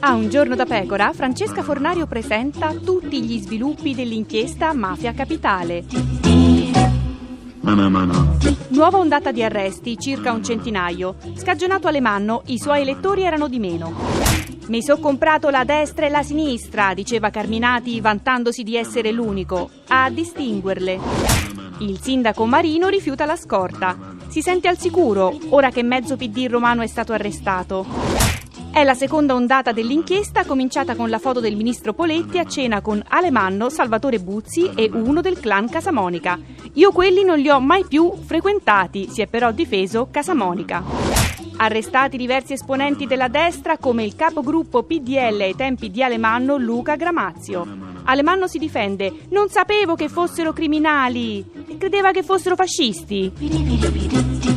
A un giorno da pecora, Francesca Fornario presenta tutti gli sviluppi dell'inchiesta Mafia Capitale. Nuova ondata di arresti, circa un centinaio. Scagionato Alemanno, i suoi elettori erano di meno. Mi so comprato la destra e la sinistra, diceva Carminati, vantandosi di essere l'unico. A distinguerle. Il sindaco Marino rifiuta la scorta. Si sente al sicuro, ora che mezzo PD romano è stato arrestato. È la seconda ondata dell'inchiesta, cominciata con la foto del ministro Poletti a cena con Alemanno, Salvatore Buzzi e uno del clan Casamonica. Io quelli non li ho mai più frequentati, si è però difeso Casamonica. Arrestati diversi esponenti della destra come il capogruppo PDL ai tempi di Alemanno Luca Gramazio. Alemanno si difende, non sapevo che fossero criminali, credeva che fossero fascisti.